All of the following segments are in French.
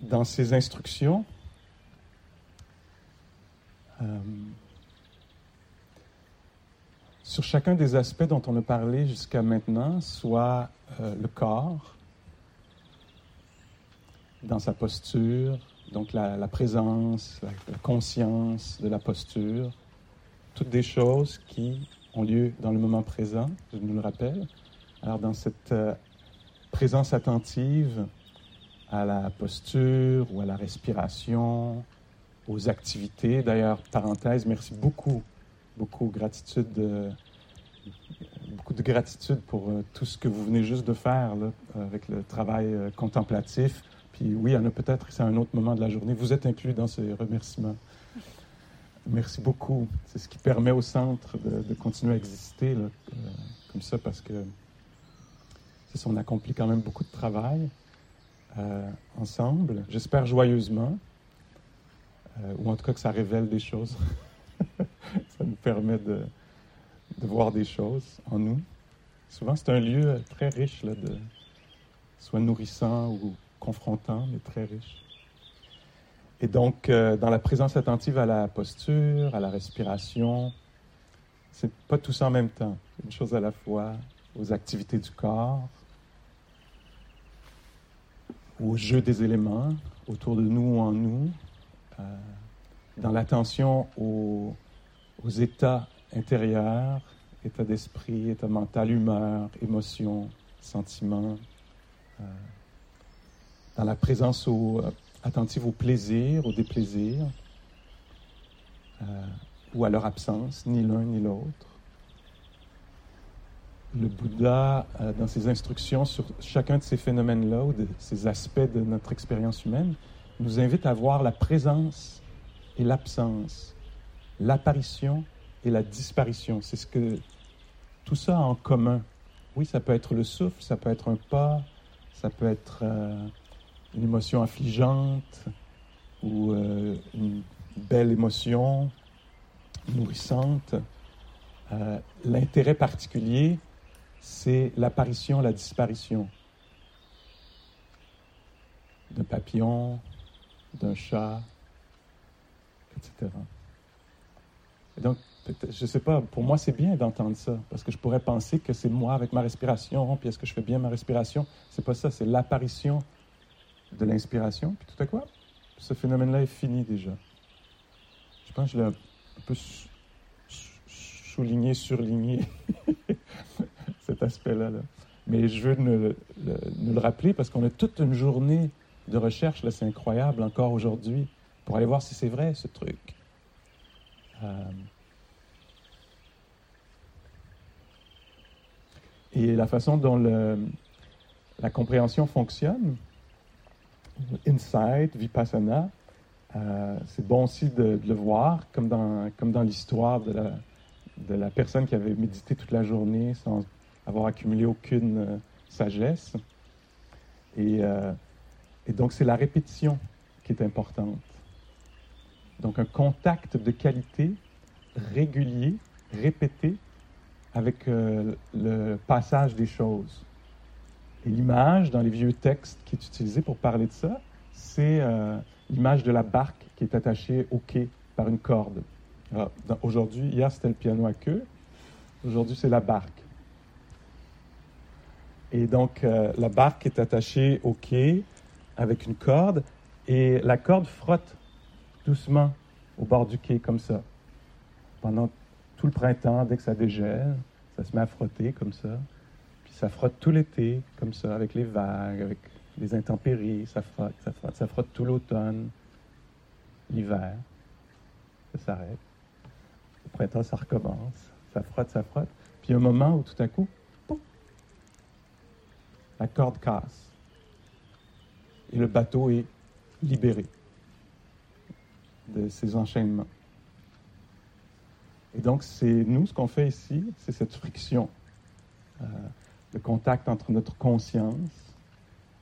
dans ses instructions, euh, sur chacun des aspects dont on a parlé jusqu'à maintenant, soit euh, le corps, dans sa posture, donc la, présence, la, conscience de la posture, toutes des choses qui ont lieu dans le moment présent, je nous le rappelle. Alors dans cette euh, présence attentive à la posture ou à la respiration, aux activités. D'ailleurs, parenthèse, merci beaucoup, beaucoup, gratitude, euh, beaucoup de gratitude pour euh, tout ce que vous venez juste de faire là, avec le travail contemplatif. Puis oui, il y en a peut-être, c'est un autre moment de la journée. Vous êtes inclus dans ces remerciements. Merci beaucoup. C'est ce qui permet au centre de, continuer à exister comme ça parce que on accomplit quand même beaucoup de travail euh, ensemble, j'espère joyeusement, euh, ou en tout cas que ça révèle des choses. ça nous permet de, voir des choses en nous. Souvent, c'est un lieu très riche, là, de, soit nourrissant ou confrontant, mais très riche. Et donc, euh, dans la présence attentive à la posture, à la respiration, c'est pas tout ça en même temps. Une chose à la fois, aux activités du corps, au jeu des éléments autour de nous ou en nous, euh, dans l'attention aux, états intérieurs, état d'esprit, état mental, humeur, émotion, sentiment, euh, dans la présence au, euh, attentive au plaisir, au déplaisir, ou à leur absence, ni l'un ni l'autre le Bouddha, euh, dans ses instructions sur chacun de ces phénomènes-là ou de ces aspects de notre expérience humaine, nous invite à voir la présence et l'absence, l'apparition et la disparition. C'est ce que tout ça a en commun. Oui, ça peut être le souffle, ça peut être un pas, ça peut être euh, une émotion affligeante ou euh, une belle émotion nourrissante. L'intérêt particulier, c'est l'apparition, la disparition d'un papillon, d'un chat, etc. Et donc, je ne sais pas, pour moi, c'est bien d'entendre ça, parce que je pourrais penser que c'est moi avec ma respiration, puis est-ce que je fais bien ma respiration? C'est pas ça, c'est l'apparition de l'inspiration, puis tout à coup, ce phénomène-là est fini déjà. Je pense que je l'ai un peu souligné, surligné. aspect-là. Mais je veux nous le, rappeler parce qu'on a toute une journée de recherche, là, c'est incroyable encore aujourd'hui, pour aller voir si c'est vrai, ce truc. Euh, et la façon dont la compréhension fonctionne, insight, vipassana, euh, c'est bon aussi de, le voir, comme dans, comme dans l'histoire de la, de la personne qui avait médité toute la journée sans avoir accumulé aucune euh, sagesse. Euh, et, donc, c'est la répétition qui est importante. Donc, un contact de qualité régulier, répété, avec euh, le passage des choses. Et l'image dans les vieux textes qui est utilisée pour parler de ça, c'est l'image de la barque qui est attachée au quai par une corde. Aujourd'hui, hier c'était le piano à queue, aujourd'hui c'est la barque. Et donc, euh, la barque est attachée au quai avec une corde et la corde frotte doucement au bord du quai comme ça. Pendant tout le printemps, dès que ça dégèle, ça se met à frotter comme ça. Puis ça frotte tout l'été comme ça, avec les vagues, avec les intempéries. Ça frotte, ça frotte, ça frotte tout l'automne, l'hiver. Ça s'arrête. Au printemps, ça recommence. Ça frotte, ça frotte. Puis un moment où tout à coup, la corde casse et le bateau est libéré de ses enchaînements. Et donc, c'est nous, ce qu'on fait ici, c'est cette friction, euh, le contact entre notre conscience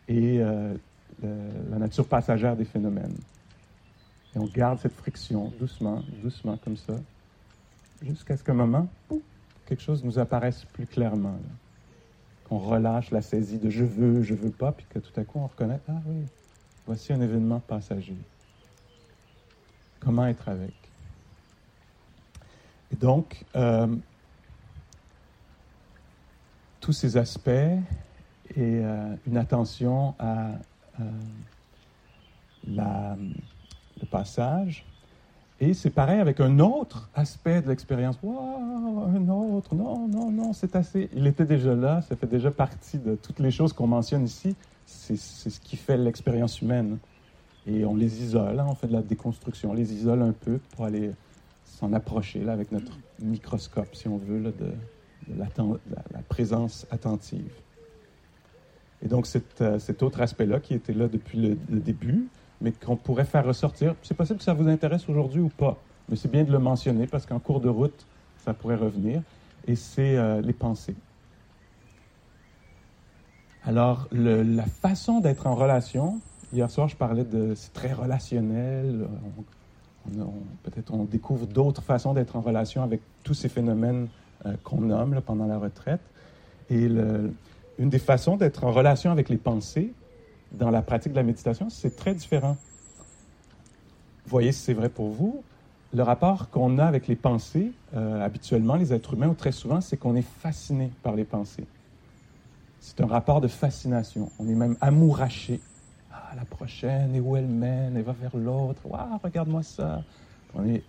et euh, la nature passagère des phénomènes. Et on garde cette friction doucement, doucement comme ça, jusqu'à ce qu'un moment, quelque chose nous apparaisse plus clairement qu'on relâche la saisie de je veux, je veux pas, puis que tout à coup on reconnaît, ah oui, Voici un événement passager. Comment être avec? Et donc, euh, tous ces aspects et euh, une attention à euh, le passage. Et c'est pareil avec un autre aspect de l'expérience. Wow, un autre, non, non, non, c'est assez. Il était déjà là, ça fait déjà partie de toutes les choses qu'on mentionne ici. C'est ce qui fait l'expérience humaine. Et on les isole, hein, on fait de la déconstruction, on les isole un peu pour aller s'en approcher là, avec notre microscope, si on veut, là, de, la, présence attentive. Et donc, cet, euh, cet autre aspect-là qui était là depuis le début, mais qu'on pourrait faire ressortir. C'est possible que ça vous intéresse aujourd'hui ou pas, mais c'est bien de le mentionner parce qu'en cours de route, ça pourrait revenir. Et c'est euh, les pensées. Alors, la façon d'être en relation, hier soir, je parlais de. C'est très relationnel. On, on, Peut-être on découvre d'autres façons d'être en relation avec tous ces phénomènes euh, qu'on nomme là, pendant la retraite. Et une des façons d'être en relation avec les pensées, dans la pratique de la méditation, c'est très différent. Vous voyez si c'est vrai pour vous. Le rapport qu'on a avec les pensées, euh, habituellement, les êtres humains, ou très souvent, c'est qu'on est fasciné par les pensées. C'est un rapport de fascination. On est même amouraché. Ah, la prochaine, et où elle mène, elle va vers l'autre. Waouh, regarde-moi ça. On est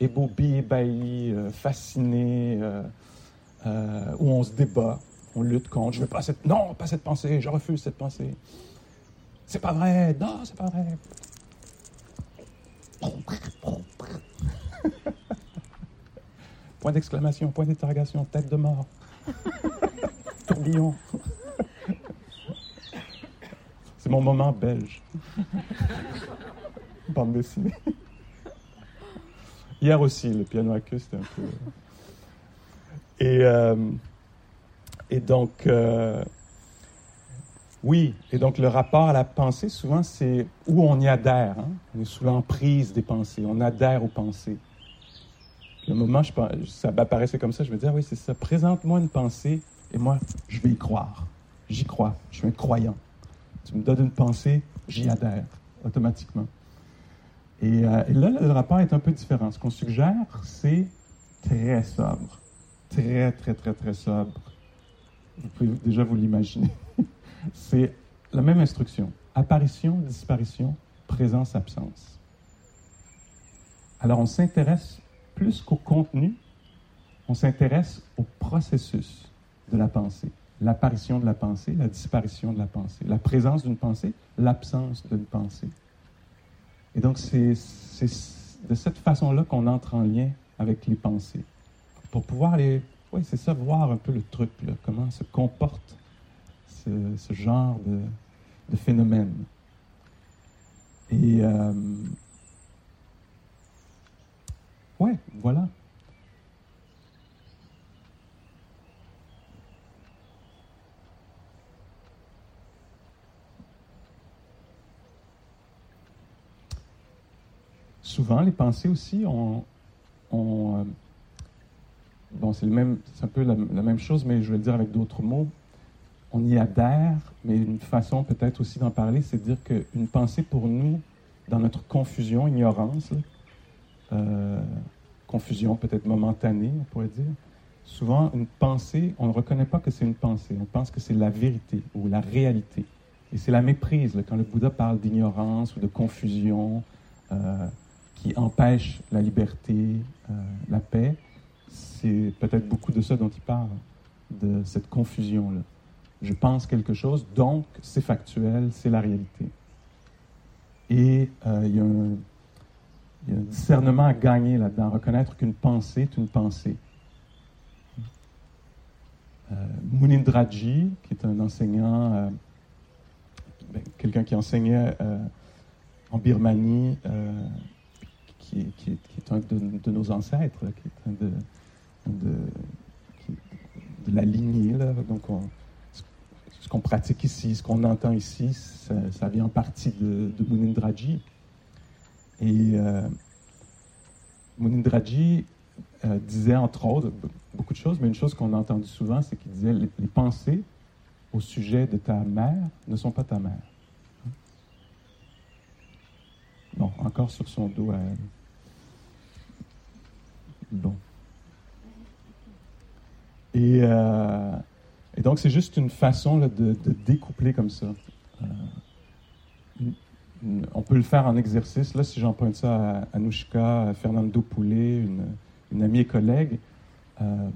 ébaubi, ébahi, euh, fasciné, euh, euh, où on se débat, on lutte contre. Je veux pas cette. Non, pas cette pensée, je refuse cette pensée. C'est pas vrai, non, c'est pas vrai. point d'exclamation, point d'interrogation, tête de mort. Tourbillon. C'est mon moment belge. Bande dessinée. Hier aussi, le piano à queue, c'était un peu. Et, euh, et donc. Euh, oui, et donc le rapport à la pensée, souvent, c'est où on y adhère. Hein? On est sous l'emprise des pensées, on adhère aux pensées. Le moment, ça m'apparaissait comme ça, je me disais, ah oui, c'est ça, présente-moi une pensée, et moi, je vais y croire. J'y crois, je suis un croyant. Tu me donnes une pensée, j'y adhère automatiquement. Et, euh, et, là, le rapport est un peu différent. Ce qu'on suggère, c'est très sobre. Très, très, très, très sobre. Vous pouvez déjà vous l'imaginer c'est la même instruction. Apparition, disparition, présence, absence. Alors on s'intéresse plus qu'au contenu, on s'intéresse au processus de la pensée. L'apparition de la pensée, la disparition de la pensée, la présence d'une pensée, l'absence d'une pensée. Et donc c'est de cette façon-là qu'on entre en lien avec les pensées. Pour pouvoir les... Oui, c'est ça, voir un peu le truc, comment se comporte ce, genre de, de, phénomène. Et euh, ouais, voilà. Souvent, les pensées aussi ont, ont euh, bon, c'est le même, c'est un peu la, la, même chose, mais je vais le dire avec d'autres mots on y adhère, mais une façon peut-être aussi d'en parler, c'est de dire qu'une pensée pour nous, dans notre confusion, ignorance, euh, confusion peut-être momentanée, on pourrait dire, souvent une pensée, on ne reconnaît pas que c'est une pensée, on pense que c'est la vérité ou la réalité. Et c'est la méprise, quand le Bouddha parle d'ignorance ou de confusion euh, qui empêche la liberté, euh, la paix, c'est peut-être beaucoup de ça dont il parle, de cette confusion-là je pense quelque chose, donc c'est factuel, c'est la réalité. Et euh, il, y a un, discernement à gagner là-dedans, reconnaître qu'une pensée est une pensée. Euh, Munindraji, qui est un enseignant, euh, ben, quelqu'un qui enseignait euh, en Birmanie, qui, est, un de, nos ancêtres, qui est un de, la lignée, là, donc on, qu'on pratique ici, ce qu'on entend ici, ça, vient en partie de, de Munindraji. Et euh, Munindraji euh, disait, entre autres, beaucoup de choses, mais une chose qu'on a entendue souvent, c'est qu'il disait les, pensées au sujet de ta mère ne sont pas ta mère. Bon, encore sur son dos à elle. Bon. Et, euh, et donc, c'est juste une façon de, découpler comme ça. Euh, on peut le faire en exercice. Là, si j'emprunte ça à Anouchka, à Fernando Poulet, une, amie et collègue, euh,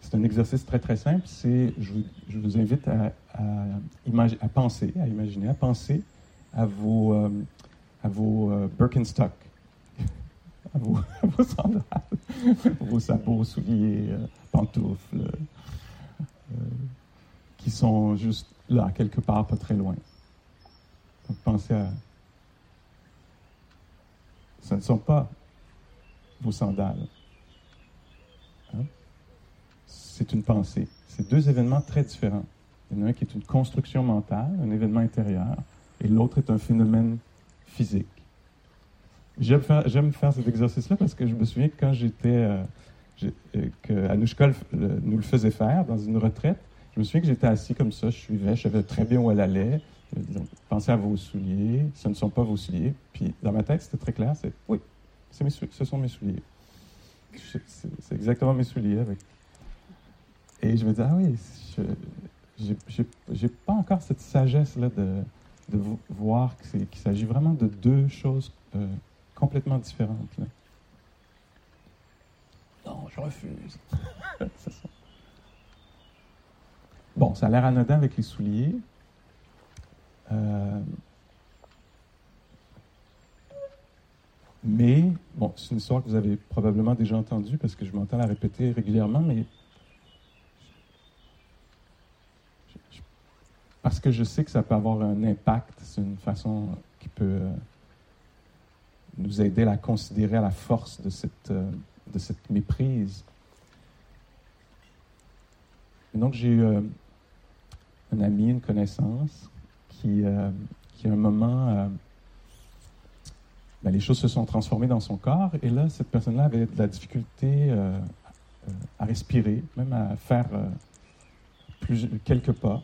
c'est un exercice très, très simple. C'est, je, vous invite à, à, à, penser, à imaginer, à penser à vos, euh, à vos euh, Birkenstock, à vos, vos, sandales, vos sabots, souliers, pantoufles, qui sont juste là, quelque part, pas très loin. Donc pensez à... Ce ne sont pas vos sandales. Hein? C'est une pensée. C'est deux événements très différents. Il y en a un qui est une construction mentale, un événement intérieur, et l'autre est un phénomène physique. J'aime faire, faire cet exercice-là parce que je me souviens que quand j'étais, euh, euh, que Anouchka nous le faisait faire dans une retraite, je me souviens que j'étais assis comme ça, je suivais, je savais très bien où elle allait. Pensez à vos souliers, ce ne sont pas vos souliers. Puis dans ma tête, c'était très clair, c'est oui, ce sont mes souliers. C'est exactement mes souliers. Avec... Et je me dis, ah oui, j'ai pas encore cette sagesse-là de, de voir qu'il s'agit vraiment de deux choses euh, complètement différentes. Non, je refuse. bon, ça a l'air anodin avec les souliers. Euh, mais, bon, c'est une histoire que vous avez probablement déjà entendue parce que je m'entends la répéter régulièrement, mais parce que je sais que ça peut avoir un impact. C'est une façon qui peut nous aider à considérer à la force de cette, euh, de cette méprise. Et donc, j'ai eu euh, un ami, une connaissance, qui, qui à un moment, ben, les choses se sont transformées dans son corps, et là, cette personne-là avait de la difficulté à respirer, même à faire quelques pas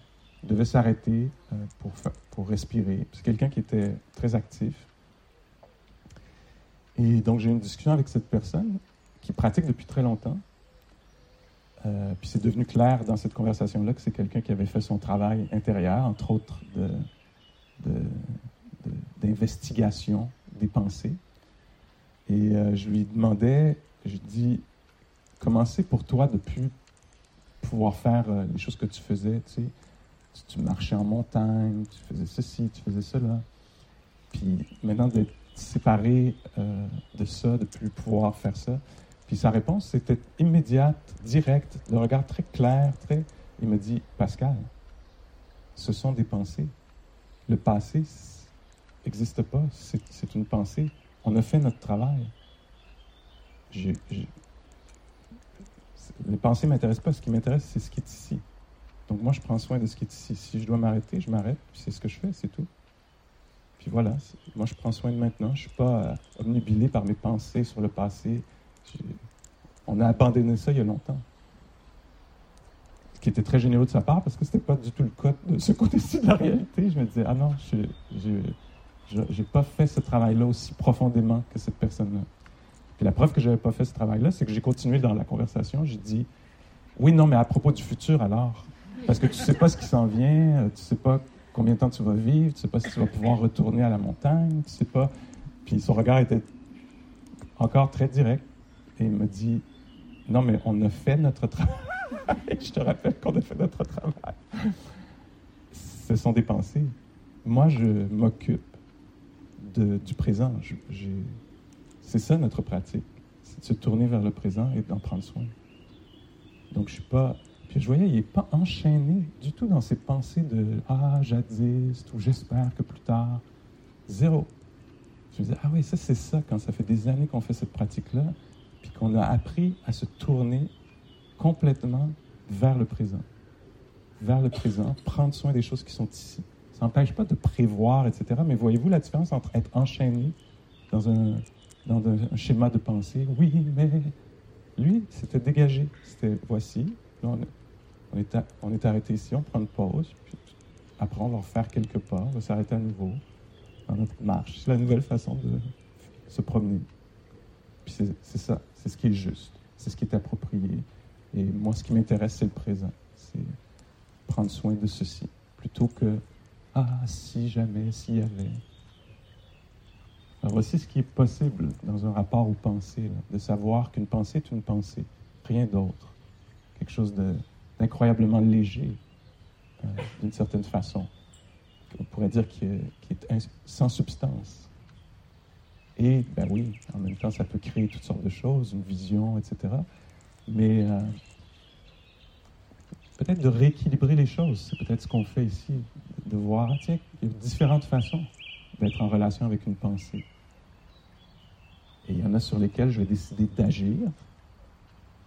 devait s'arrêter euh, pour, pour respirer. C'est quelqu'un qui était très actif. Et donc, j'ai eu une discussion avec cette personne qui pratique depuis très longtemps. Euh, puis c'est devenu clair dans cette conversation-là que c'est quelqu'un qui avait fait son travail intérieur, entre autres d'investigation de, des pensées. Et euh, je lui demandais, je dis, comment c'est pour toi de plus pouvoir faire les choses que tu faisais, tu tu marchais en montagne, tu faisais ceci, tu faisais cela. Puis maintenant d'être séparé euh, de ça, de plus pouvoir faire ça. Puis sa réponse, c'était immédiate, directe, le regard très clair, très... Il me dit, Pascal, ce sont des pensées. Le passé n'existe pas, c'est une pensée. On a fait notre travail. les pensées ne m'intéressent pas, ce qui m'intéresse, c'est ce qui est ici. Donc moi, je prends soin de ce qui est ici. Si je dois m'arrêter, je m'arrête, puis c'est ce que je fais, c'est tout. Puis voilà, moi, je prends soin de maintenant. Je ne suis pas euh, omnibilé par mes pensées sur le passé. On a abandonné ça il y a longtemps. Ce qui était très généreux de sa part, parce que ce n'était pas du tout le cas de ce côté-ci de la réalité. Je me disais, ah non, je n'ai pas fait ce travail-là aussi profondément que cette personne-là. Puis la preuve que je n'avais pas fait ce travail-là, c'est que j'ai continué dans la conversation. J'ai dit, oui, non, mais à propos du futur, alors parce que tu ne sais pas ce qui s'en vient, euh, tu ne sais pas combien de temps tu vas vivre, tu ne sais pas si tu vas pouvoir retourner à la montagne, tu sais pas. Puis son regard était encore très direct. Et il me dit Non, mais on a fait notre travail. Je te rappelle qu'on a fait notre travail. Ce sont des pensées. Moi, je m'occupe du présent. c'est ça notre pratique. C'est de se tourner vers le présent et d'en prendre soin. Donc, je suis pas je voyais, il n'est pas enchaîné du tout dans ses pensées de Ah, jadis, ou j'espère que plus tard. Zéro. Je me disais, ah oui, ça c'est ça, quand ça fait des années qu'on fait cette pratique-là, puis qu'on a appris à se tourner complètement vers le présent. Vers le présent, prendre soin des choses qui sont ici. Ça n'empêche pas de prévoir, etc. Mais voyez-vous la différence entre être enchaîné dans un, schéma de pensée? Oui, mais lui, c'était dégagé. C'était voici, on est, on est arrêté ici, on prend une pause, puis après on va refaire quelques pas, on va s'arrêter à nouveau. dans notre marche. C'est la nouvelle façon de se promener. Puis c'est ça, c'est ce qui est juste, c'est ce qui est approprié. Et moi, ce qui m'intéresse, c'est le présent. C'est prendre soin de ceci, plutôt que ah, si jamais, s'il y avait. Alors voici ce qui est possible dans un rapport aux pensées, de savoir qu'une pensée est une pensée, rien d'autre. Quelque chose d'incroyablement léger, euh, d'une certaine façon. On pourrait dire qui est, sans substance. Et, ben oui, en même temps, ça peut créer toutes sortes de choses, une vision, etc. Mais euh, peut-être de rééquilibrer les choses, c'est peut-être ce qu'on fait ici, de voir, tiens, il y a différentes façons d'être en relation avec une pensée. Et il y en a sur lesquelles je vais décider d'agir,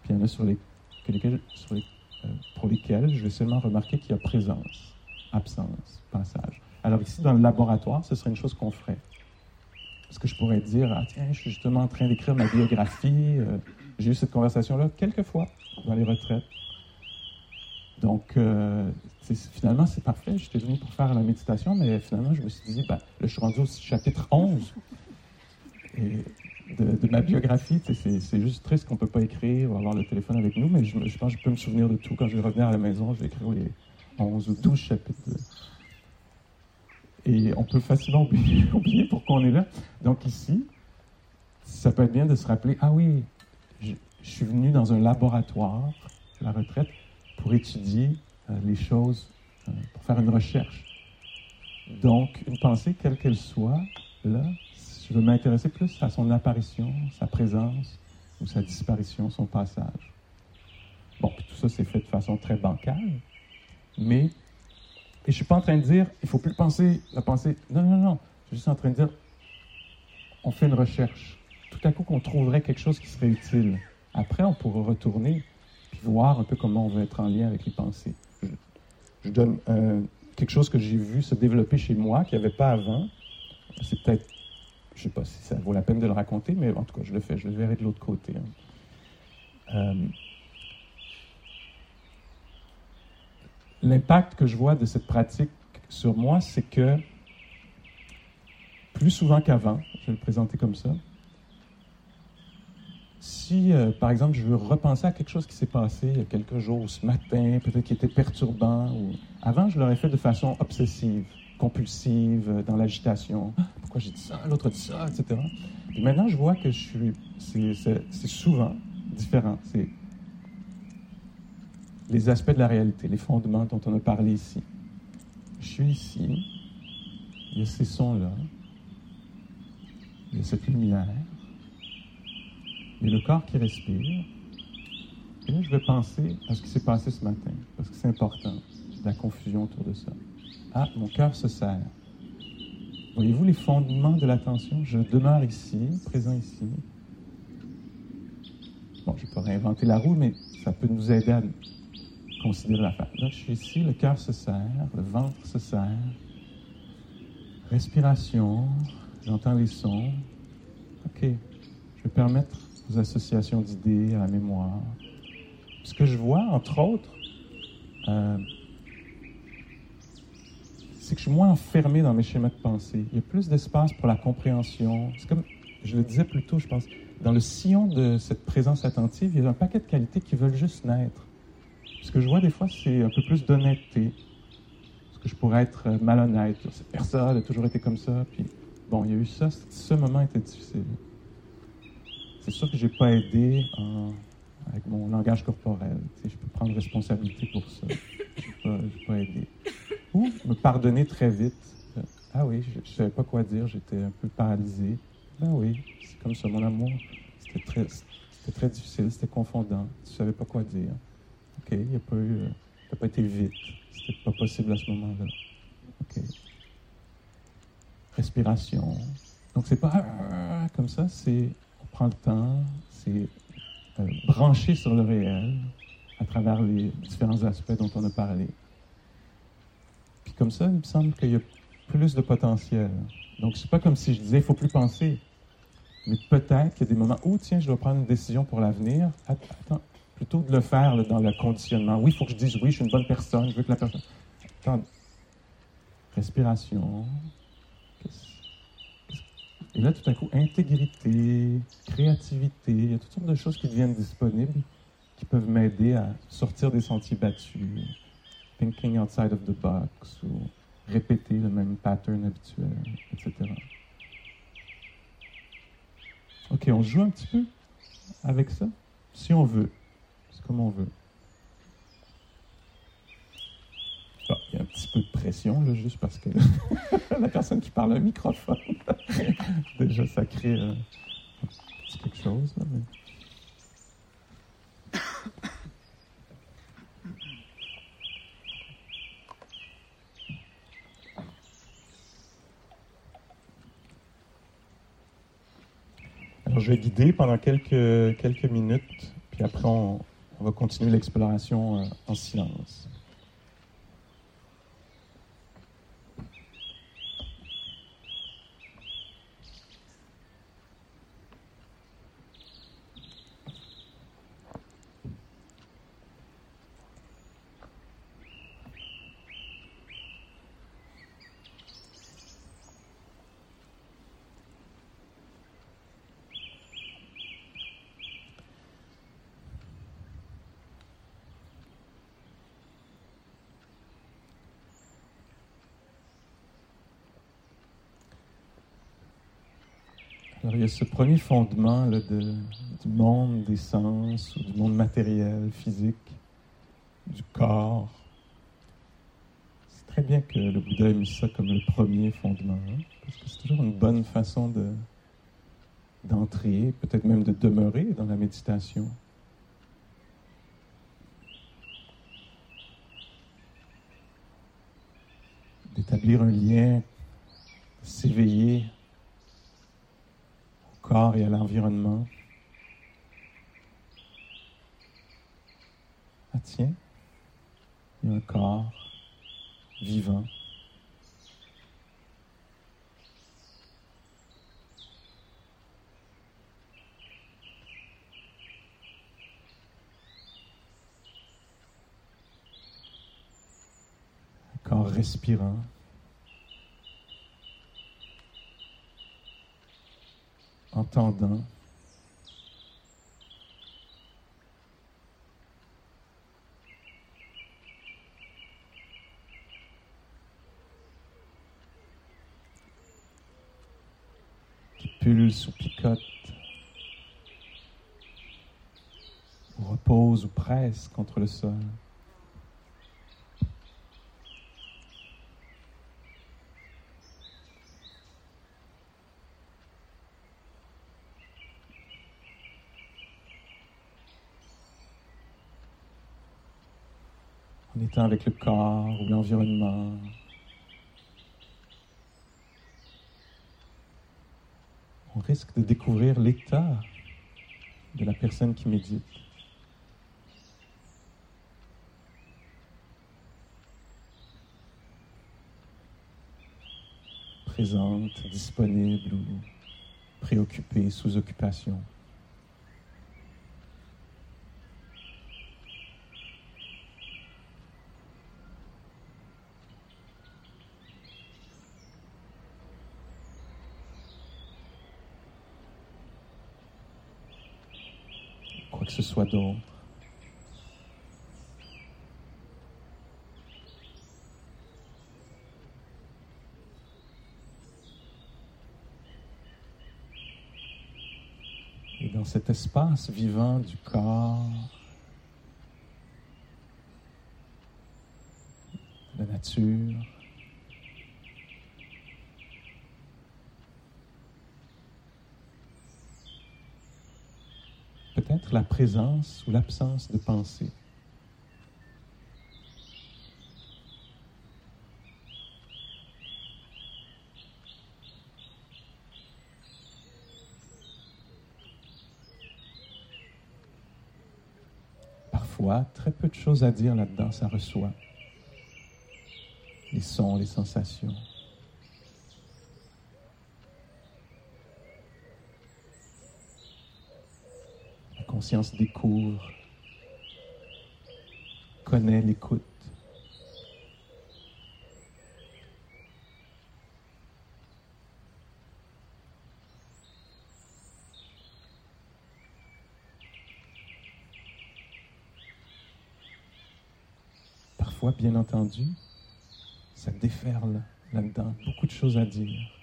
puis il y en a sur les, euh, pour lesquelles je vais seulement remarquer qu'il y a présence, absence, passage. Alors ici, dans le laboratoire, ce serait une chose qu'on ferait. Parce que je pourrais dire, ah tiens, je suis justement en train d'écrire ma biographie, euh, j'ai eu cette conversation-là quelques fois dans les retraites. Donc, euh, finalement, c'est parfait. J'étais venu pour faire la méditation, mais finalement, je me suis dit, ben, je suis rendu au chapitre 11 et de, ma biographie. C'est juste triste qu'on ne peut pas écrire ou avoir le téléphone avec nous, mais je, pense que je peux me souvenir de tout. Quand je vais revenir à la maison, je vais écrire les 11 ou 12 chapitres. Et on peut facilement oublier, oublier pourquoi on est là. Donc ici, ça peut être bien de se rappeler, ah oui, je, suis venu dans un laboratoire, la retraite, pour étudier euh, les choses, euh, pour faire une recherche. Donc, une pensée, quelle qu'elle soit, là, je veux m'intéresser plus à son apparition, sa présence ou sa disparition, son passage. Bon, tout ça, c'est fait de façon très bancale, mais et je suis pas en train de dire, il faut plus penser, la pensée. Non, non, non. Je suis juste en train de dire, on fait une recherche. Tout à coup, qu'on trouverait quelque chose qui serait utile. Après, on pourra retourner puis voir un peu comment on veut être en lien avec les pensées. Je, donne euh, quelque chose que j'ai vu se développer chez moi, qu'il n'y avait pas avant. C'est peut-être, je sais pas si ça vaut la peine de le raconter, mais en tout cas, je le fais, je le verrai de l'autre côté. Hein. Euh, l'impact que je vois de cette pratique sur moi, c'est que plus souvent qu'avant, je vais le présenter comme ça, si, euh, par exemple, je veux repenser à quelque chose qui s'est passé il y a quelques jours, ce matin, peut-être qui était perturbant, avant, je l'aurais fait de façon obsessive, compulsive, euh, dans l'agitation. Ah, pourquoi j'ai dit ça, l'autre dit ça, etc. Et maintenant, je vois que je suis, c'est souvent différent. Les aspects de la réalité, les fondements dont on a parlé ici. Je suis ici, il y a ces sons-là, il y a cette lumière, il y a le corps qui respire. Et là, je vais penser à ce qui s'est passé ce matin, parce que c'est important, la confusion autour de ça. Ah, mon cœur se serre. Voyez-vous les fondements de l'attention? Je demeure ici, présent ici. Bon, je pas réinventer la roue, mais ça peut nous aider à considérer l'affaire. Là, je suis ici, le cœur se serre, le ventre se serre. Respiration, j'entends les sons. OK, je vais permettre aux associations d'idées, à la mémoire. Ce que je vois, entre autres, euh, c'est que je suis moins enfermé dans mes schémas de pensée. Il y a plus d'espace pour la compréhension. C'est comme, je le disais plus tôt, je pense, dans le sillon de cette présence attentive, il y a un paquet de qualités qui veulent juste naître. Ce que je vois des fois, c'est un peu plus d'honnêteté. Parce que je pourrais être malhonnête. Cette personne a toujours été comme ça. Puis, bon, il y a eu ça. Ce moment était difficile c'est sûr que je n'ai pas aidé avec mon langage corporel. je peux prendre responsabilité pour ça. Je n'ai pas, aidé. Ou me pardonner très vite. Ah oui, je ne savais pas quoi dire, j'étais un peu paralysé. Ben oui, c'est comme ça, mon amour. C'était très, difficile, c'était confondant. Tu ne savais pas quoi dire. OK, il n'a pas eu. pas été vite. C'était pas possible à ce moment-là. OK. Respiration. Donc, c'est pas ah, comme ça, c'est prend le temps, c'est euh, brancher sur le réel à travers les différents aspects dont on a parlé. Puis comme ça, il me semble qu'il y a plus de potentiel. Donc, c'est pas comme si je disais, il faut plus penser. Mais peut-être qu'il y a des moments où, tiens, je dois prendre une décision pour l'avenir. Attends, plutôt de le faire dans le conditionnement. Oui, il faut que je dise, oui, je suis une bonne personne, je veux que la personne. Attends. Respiration. Et là, tout à coup, intégrité, créativité, il y a toutes sortes de choses qui deviennent disponibles qui peuvent m'aider à sortir des sentiers battus, thinking outside of the box, ou répéter le même pattern habituel, etc. Ok, on joue un petit peu avec ça, si on veut. Comme on veut. Ah, il y a un petit peu de pression, là, juste parce que la personne qui parle à un microphone, déjà, ça crée euh, quelque chose. Là, mais... je vais guider pendant quelques, quelques minutes, puis après on, on va continuer l'exploration euh, en silence. Ce premier fondement là, de, du monde des sens, ou du monde matériel, physique, du corps. C'est très bien que le Bouddha ait mis ça comme le premier fondement, hein, parce que c'est toujours une bonne façon de, d'entrer, peut-être même de demeurer dans la méditation. D'établir un lien, s'éveiller corps et à l'environnement. Ah tiens, il y a un corps vivant. Un corps respirant. Entendant. qui pulse ou picote, ou repose ou presse contre le sol. Avec le corps ou l'environnement. On risque de découvrir l'état de la personne qui médite. Présente, disponible ou préoccupée, sous occupation. Et dans cet espace vivant du corps, de la nature, la présence ou l'absence de pensée. Parfois, très peu de choses à dire là-dedans, ça reçoit. Les sons, les sensations. conscience des cours, connaît l'écoute. Parfois, bien entendu, ça déferle là-dedans, beaucoup de choses à dire.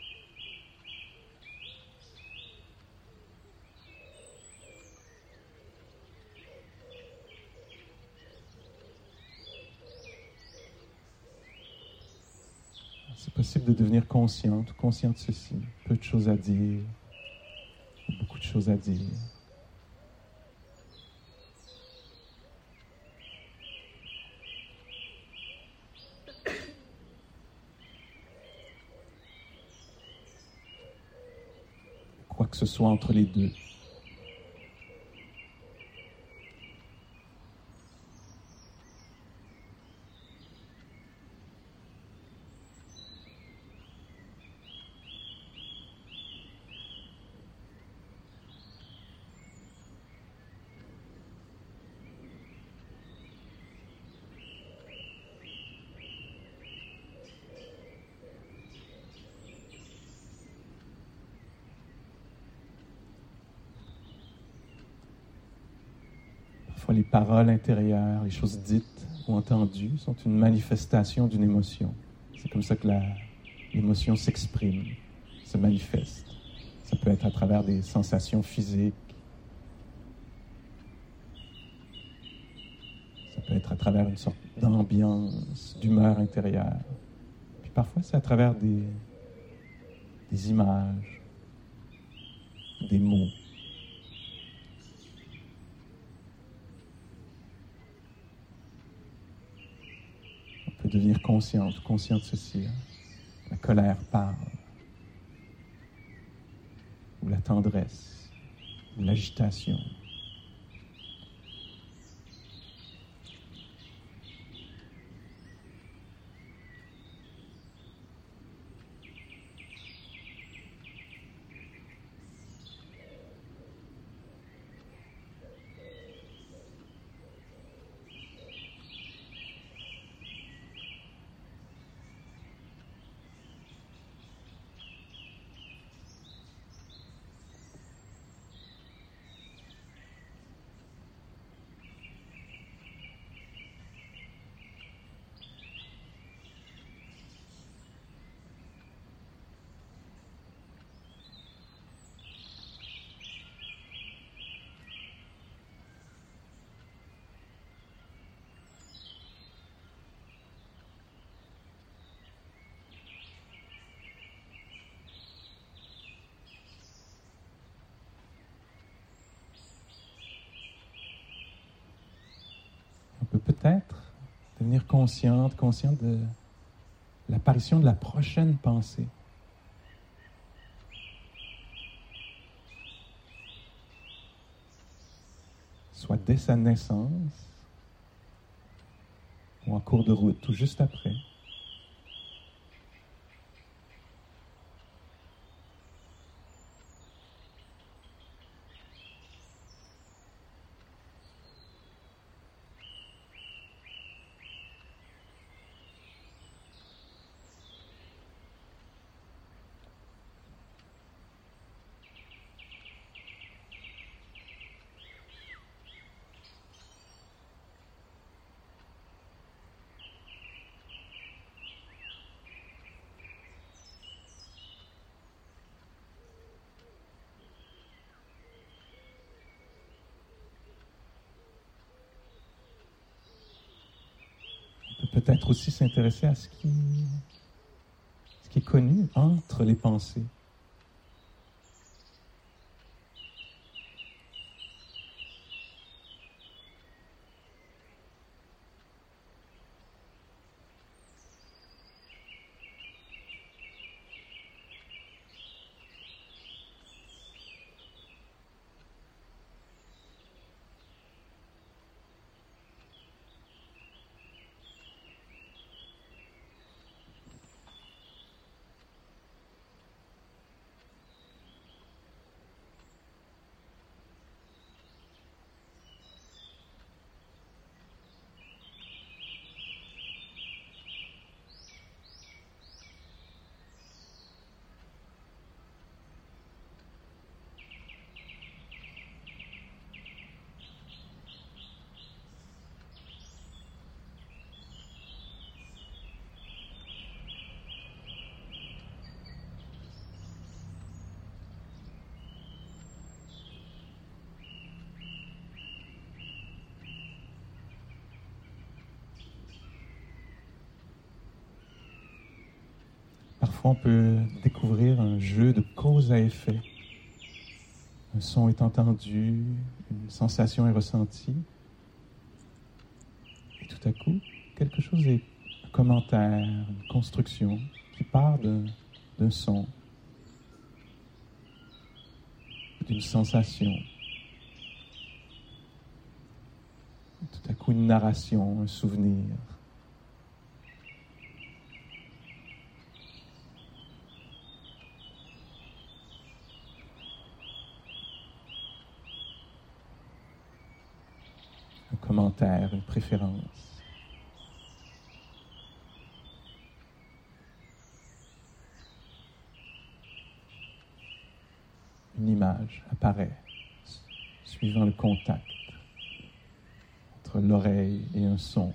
De devenir consciente, conscient de ceci. Peu de choses à dire, beaucoup de choses à dire. Quoi que ce soit entre les deux. Parfois, les paroles intérieures, les choses dites ou entendues sont une manifestation d'une émotion. C'est comme ça que l'émotion s'exprime, se manifeste. Ça peut être à travers des sensations physiques. Ça peut être à travers une sorte d'ambiance, d'humeur intérieure. Puis parfois, c'est à travers des, des images, des mots. Devenir consciente, conscient de ceci. Hein. La colère parle, ou la tendresse, ou l'agitation. peut-être devenir consciente, consciente de l'apparition de la prochaine pensée. Soit dès sa naissance, ou en cours de route, ou juste après. peut-être aussi s'intéresser à ce qui, ce qui est connu entre les pensées. On peut découvrir un jeu de cause à effet. Un son est entendu, une sensation est ressentie. Et tout à coup, quelque chose est un commentaire, une construction qui part d'un son, d'une sensation. tout à coup, une narration, un souvenir. Une préférence. Une image apparaît suivant le contact entre l'oreille et un son.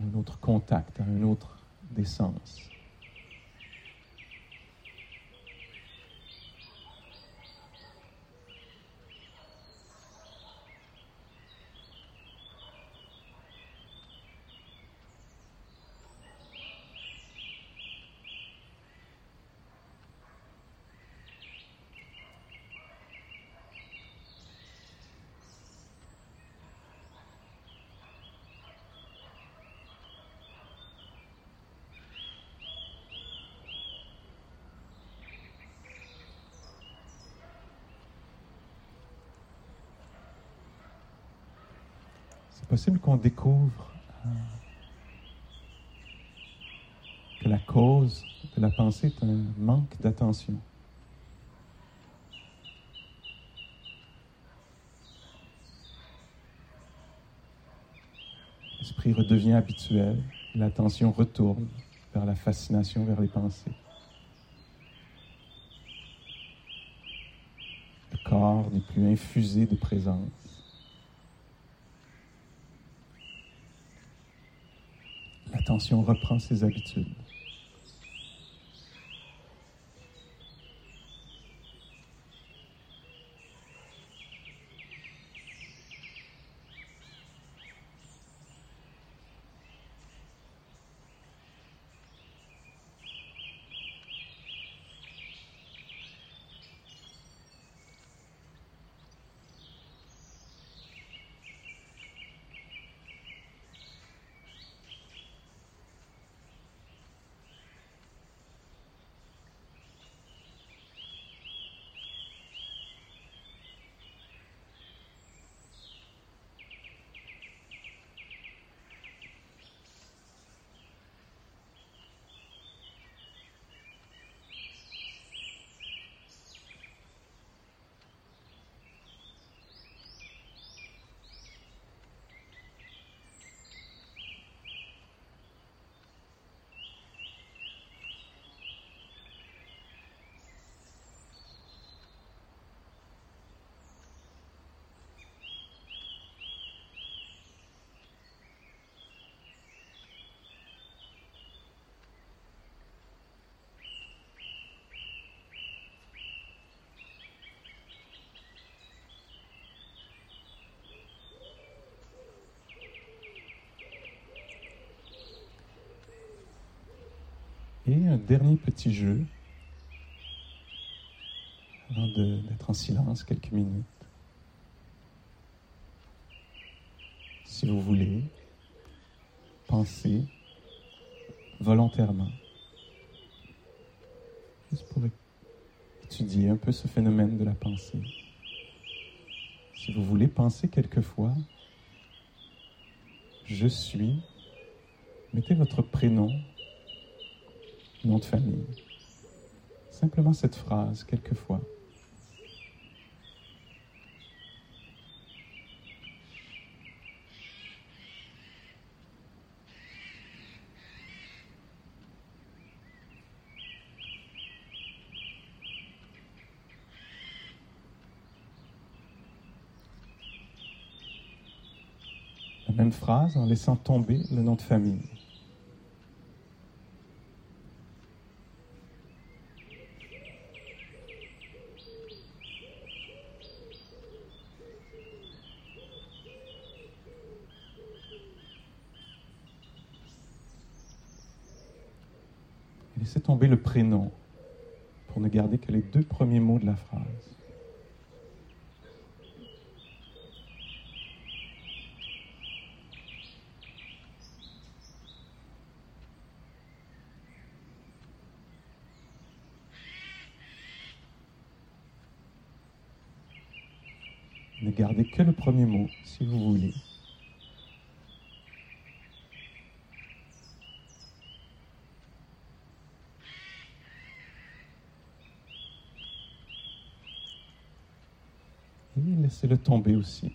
Un autre contact, un autre des sens. C'est possible qu'on découvre euh, que la cause de la pensée est un manque d'attention. L'esprit redevient habituel l'attention retourne vers la fascination, vers les pensées. Le corps n'est plus infusé de présence. L'attention reprend ses habitudes. Et un dernier petit jeu, avant d'être en silence quelques minutes. Si vous voulez, pensez. Volontairement, juste pour étudier un peu ce phénomène de la pensée. Si vous voulez penser quelquefois, je suis, mettez votre prénom nom de famille. Simplement cette phrase, quelquefois. La même phrase en laissant tomber le nom de famille. Laissez tomber le pour ne garder que les deux premiers mots de la phrase. Ne gardez que le premier mot si vous voulez. Et laissez-le tomber aussi.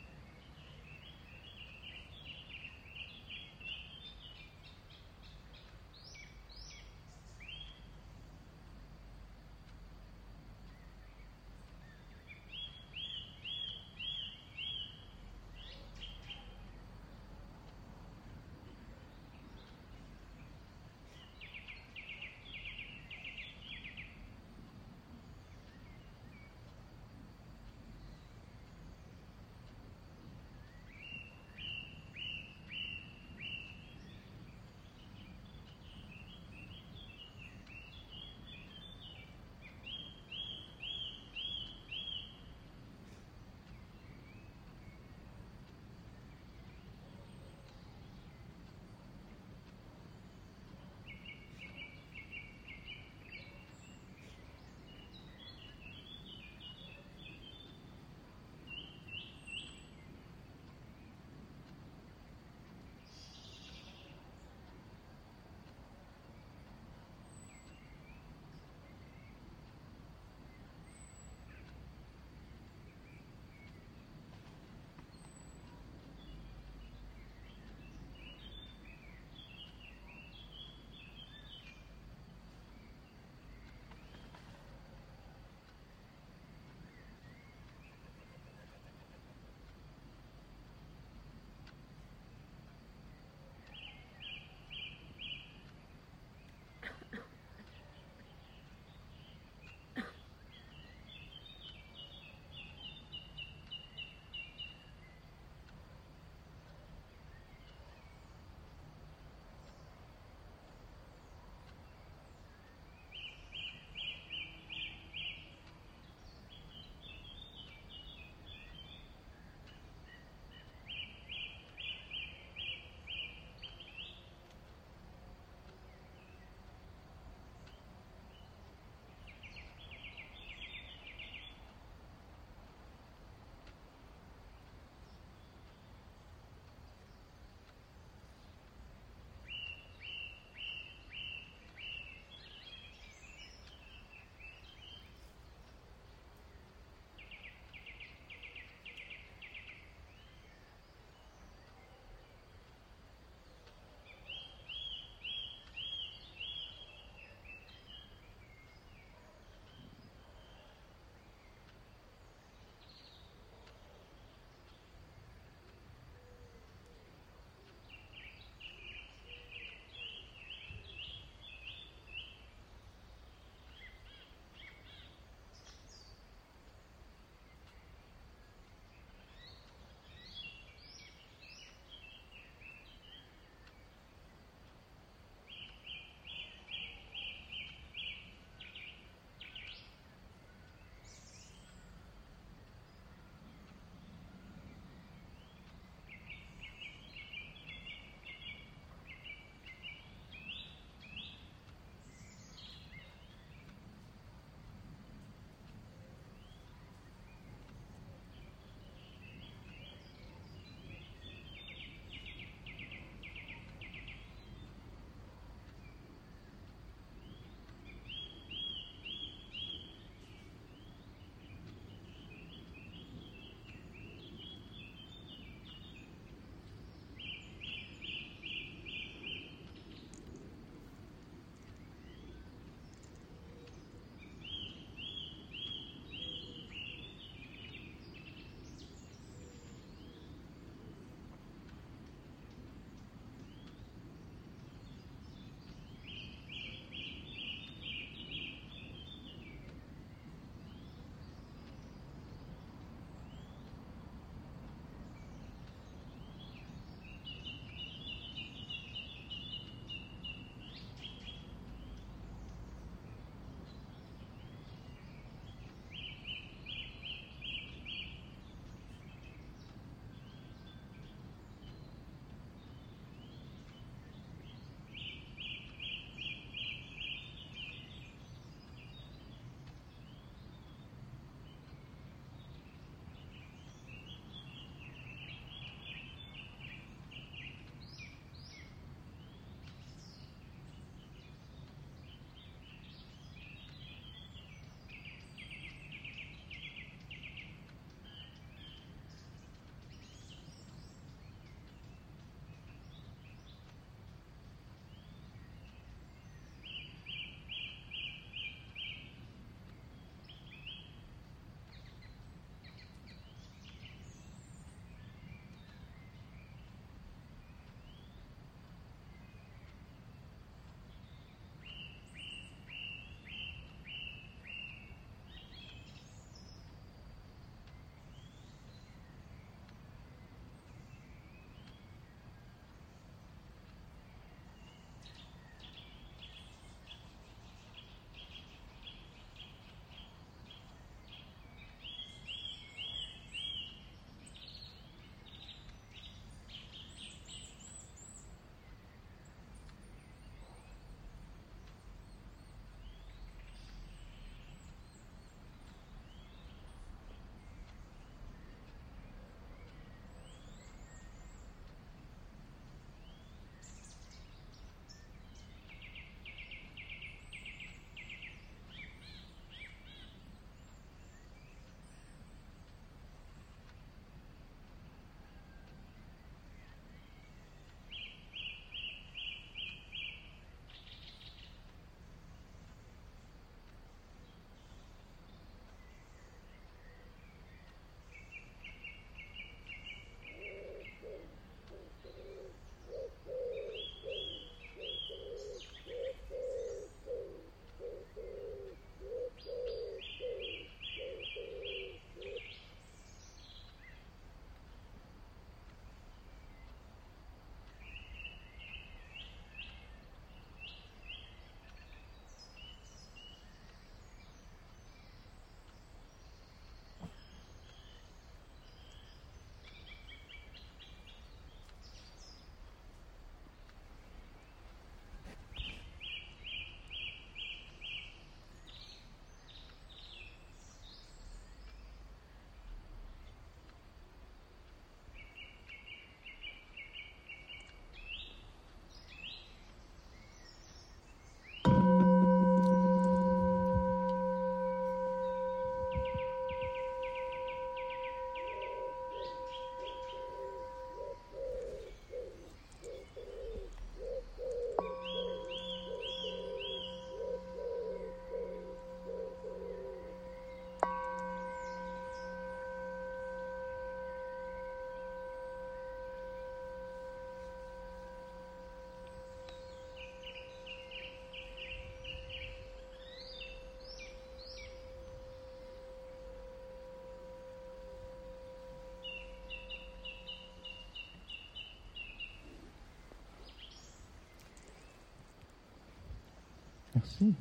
Merci.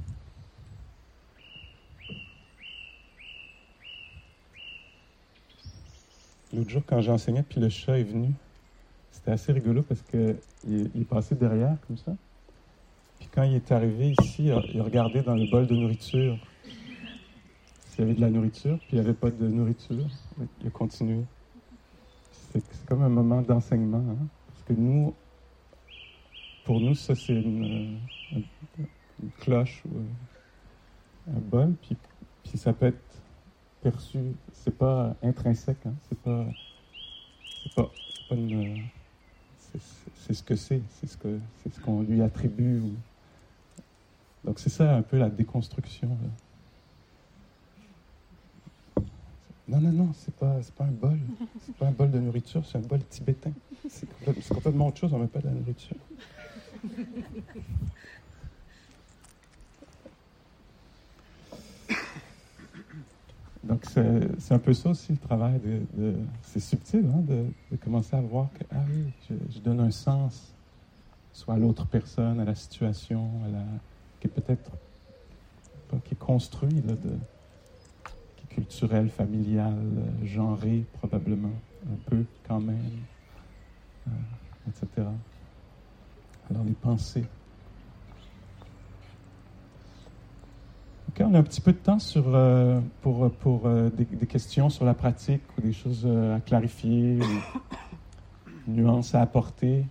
L'autre jour, quand j'enseignais, puis le chat est venu, c'était assez rigolo parce qu'il il est passé derrière, comme ça. Puis quand il est arrivé ici, il regardait dans le bol de nourriture s'il y avait de la nourriture, puis il n'y avait pas de nourriture. Il a continué. C'est comme un moment d'enseignement, hein, parce que nous, pour nous, ça c'est une, cloche ou un bol, puis, puis ça peut être perçu, c'est pas intrinsèque, hein, c'est pas, c'est pas, une, c'est ce que c'est, c'est ce que c'est ce qu'on lui attribue. Donc c'est ça un peu la déconstruction. Non, non, non, c'est pas, pas un bol. C'est pas un bol de nourriture, c'est un bol tibétain. C'est complètement autre chose, on met pas de la nourriture. Donc, c'est un peu ça aussi le travail. De, c'est subtil hein, de, commencer à voir que, ah oui, je, donne un sens, soit à l'autre personne, à la situation, à la, qui est peut-être qui est construit, de, qui est culturel, familial, genré, probablement, un peu quand même, euh, etc. Alors, les pensées. On a un petit peu de temps sur, euh, pour, pour euh, des, questions sur la pratique ou des choses euh, à clarifier ou nuances à apporter.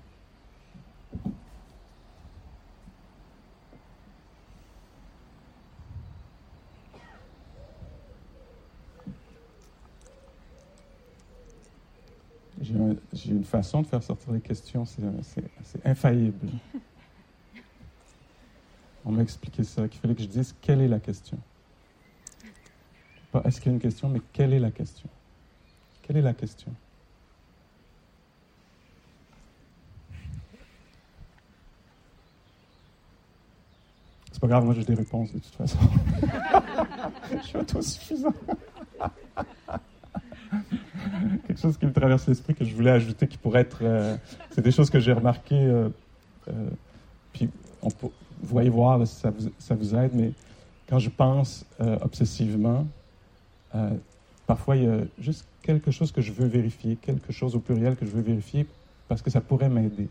J'ai une façon de faire sortir les questions, c'est infaillible. On m'a expliqué ça, qu'il fallait que je dise quelle est la question. Pas est-ce qu'il y a une question, mais quelle est la question Quelle est la question? C'est pas grave, moi j'ai des réponses de toute façon. je suis autosuffisant. Quelque chose qui me traverse l'esprit que je voulais ajouter qui pourrait être. Euh, c'est des choses que j'ai remarquées. Euh, euh, puis on peut, vous voyez voir si ça vous, ça vous, aide, mais quand je pense euh, obsessivement, euh, parfois il y a juste quelque chose que je veux vérifier, quelque chose au pluriel que je veux vérifier parce que ça pourrait m'aider.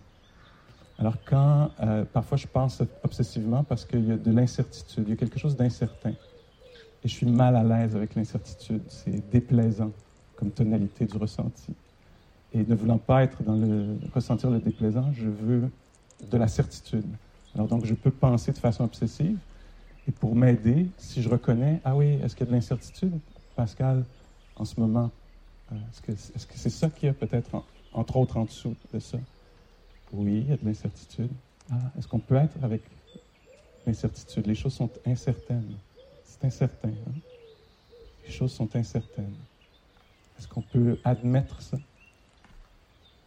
Alors quand euh, parfois je pense obsessivement parce qu'il y a de l'incertitude, il y a quelque chose d'incertain. Et je suis mal à l'aise avec l'incertitude. C'est déplaisant comme tonalité du ressenti. Et ne voulant pas être dans le ressentir le déplaisant, je veux de la certitude. Alors donc, je peux penser de façon obsessive. Et pour m'aider, si je reconnais, ah oui, est-ce qu'il y a de l'incertitude, Pascal, en ce moment, euh, est-ce que c'est ça qu'il y a peut-être, entre autres, en dessous de ça? Oui, il y a de l'incertitude. Ah, est-ce qu'on peut être avec l'incertitude? Les choses sont incertaines. C'est incertain. Hein? Les choses sont incertaines. Est-ce qu'on peut admettre ça?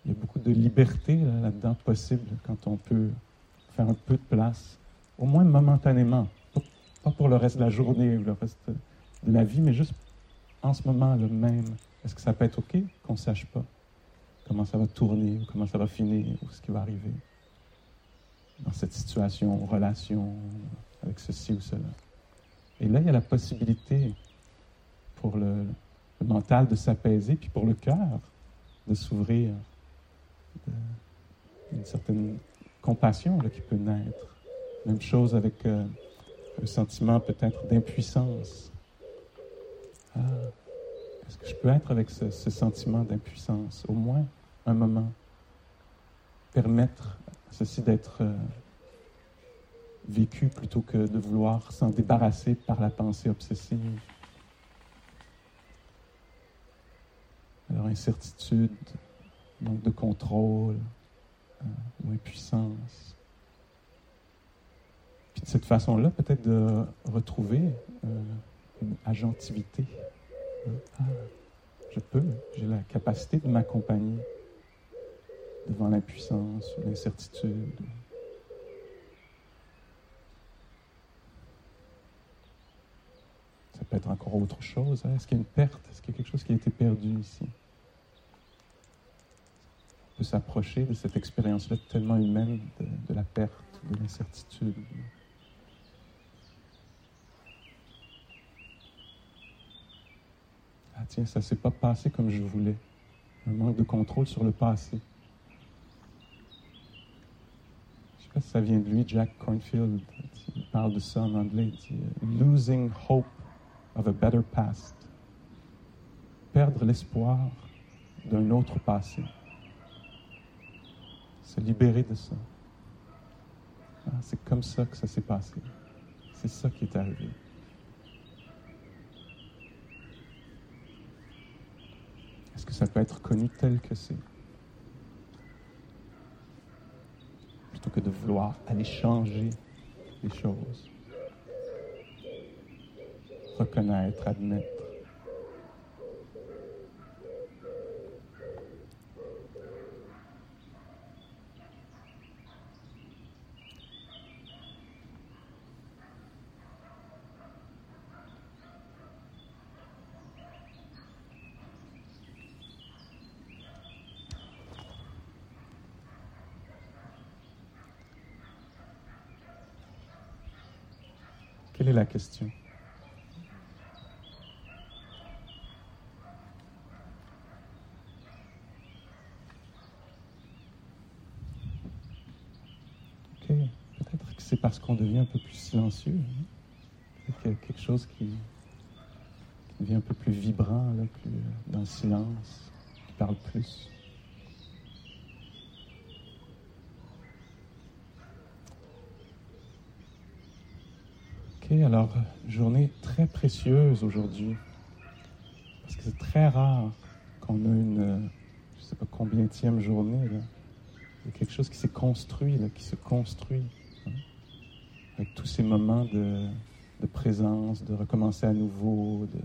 Il y a beaucoup de liberté là-dedans possible quand on peut faire un peu de place, au moins momentanément, pas pour le reste de la journée ou le reste de la vie, mais juste en ce moment le même. Est-ce que ça peut être OK qu'on ne sache pas comment ça va tourner, ou comment ça va finir, ou ce qui va arriver dans cette situation, relation, avec ceci ou cela? Et là, il y a la possibilité pour le, mental de s'apaiser, puis pour le cœur de s'ouvrir, une certaine compassion qui peut naître. Même chose avec euh, un sentiment peut-être d'impuissance. Ah, est-ce que je peux être avec ce, sentiment d'impuissance, au moins un moment? Permettre ceci d'être euh, vécu plutôt que de vouloir s'en débarrasser par la pensée obsessive. Alors incertitude, manque de contrôle, euh, ou impuissance. Puis de cette façon-là, peut-être de retrouver euh, une agentivité. Ah, je peux, j'ai la capacité de m'accompagner devant l'impuissance ou l'incertitude. Ça peut être encore autre chose. Hein? Est-ce qu'il y a une perte? Est-ce qu'il y a quelque chose qui a été perdu ici? peut s'approcher de cette expérience-là tellement humaine de, la perte, de l'incertitude. Ah tiens, ça ne s'est pas passé comme je voulais. Un manque de contrôle sur le passé. Je ne sais pas si ça vient de lui, Jack Cornfield. Il parle de ça en anglais. Dit euh, Losing hope of a better past. Perdre l'espoir d'un autre passé. Se libérer de ça. Ah, c'est comme ça que ça s'est passé. C'est ça qui est arrivé. Est-ce que ça peut être connu tel que c'est? Plutôt que de vouloir aller changer les choses. Reconnaître, admettre. La question Ok, peut-être que c'est parce qu'on devient un peu plus silencieux. hein. Quelque chose qui, qui devient un peu plus vibrant, là, plus euh, dans le silence, qui parle plus. Ok, alors, euh, journée très précieuse aujourd'hui. Parce que c'est très rare qu'on ait une, euh, je ne sais pas combien journée, là. Il y a quelque chose qui s'est construit, là, qui se construit. hein. Avec tous ces moments de, présence, de recommencer à nouveau, de-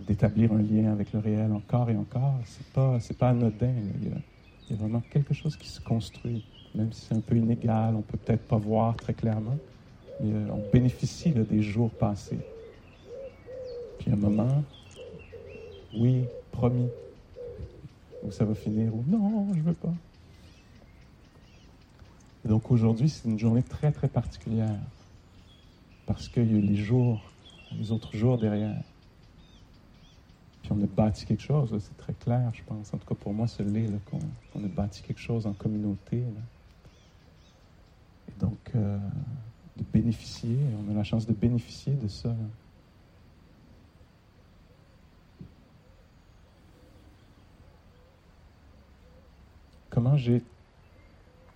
d'établir un lien avec le réel encore et encore. C'est pas, c'est pas anodin. Il, y a, a vraiment quelque chose qui se construit. Même si c'est un peu inégal, on peut peut-être pas voir très clairement. Mais euh, on bénéficie des jours passés. Puis un moment, oui, promis, où ça va finir, ou non, je veux pas. Et donc aujourd'hui, c'est une journée très, très particulière. Parce qu'il y a eu les jours, les autres jours derrière. Puis on a bâti quelque chose, c'est très clair, je pense. En tout cas, pour moi, ce l'est, là, qu'on a bâti quelque chose en communauté. Et donc, euh, de bénéficier, on a la chance de bénéficier de ça. Comment j'ai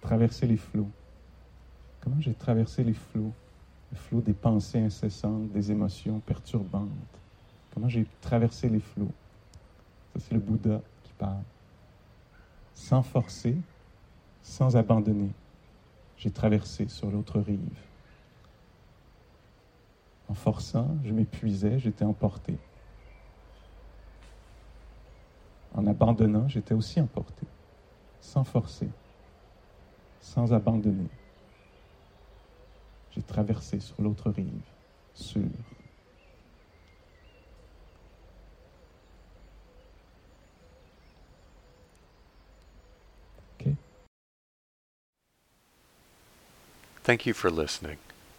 traversé les flots? Comment j'ai traversé les flots? Le flot des pensées incessantes, des émotions perturbantes. Comment j'ai traversé les flots? Ça, c'est le Bouddha qui parle. Sans forcer, sans abandonner, j'ai traversé sur l'autre rive. En forçant, je m'épuisais, j'étais emporté. En abandonnant, j'étais aussi emporté. Sans forcer, sans abandonner. J'ai traversé sur l'autre rive, sûr. OK? Thank you for listening.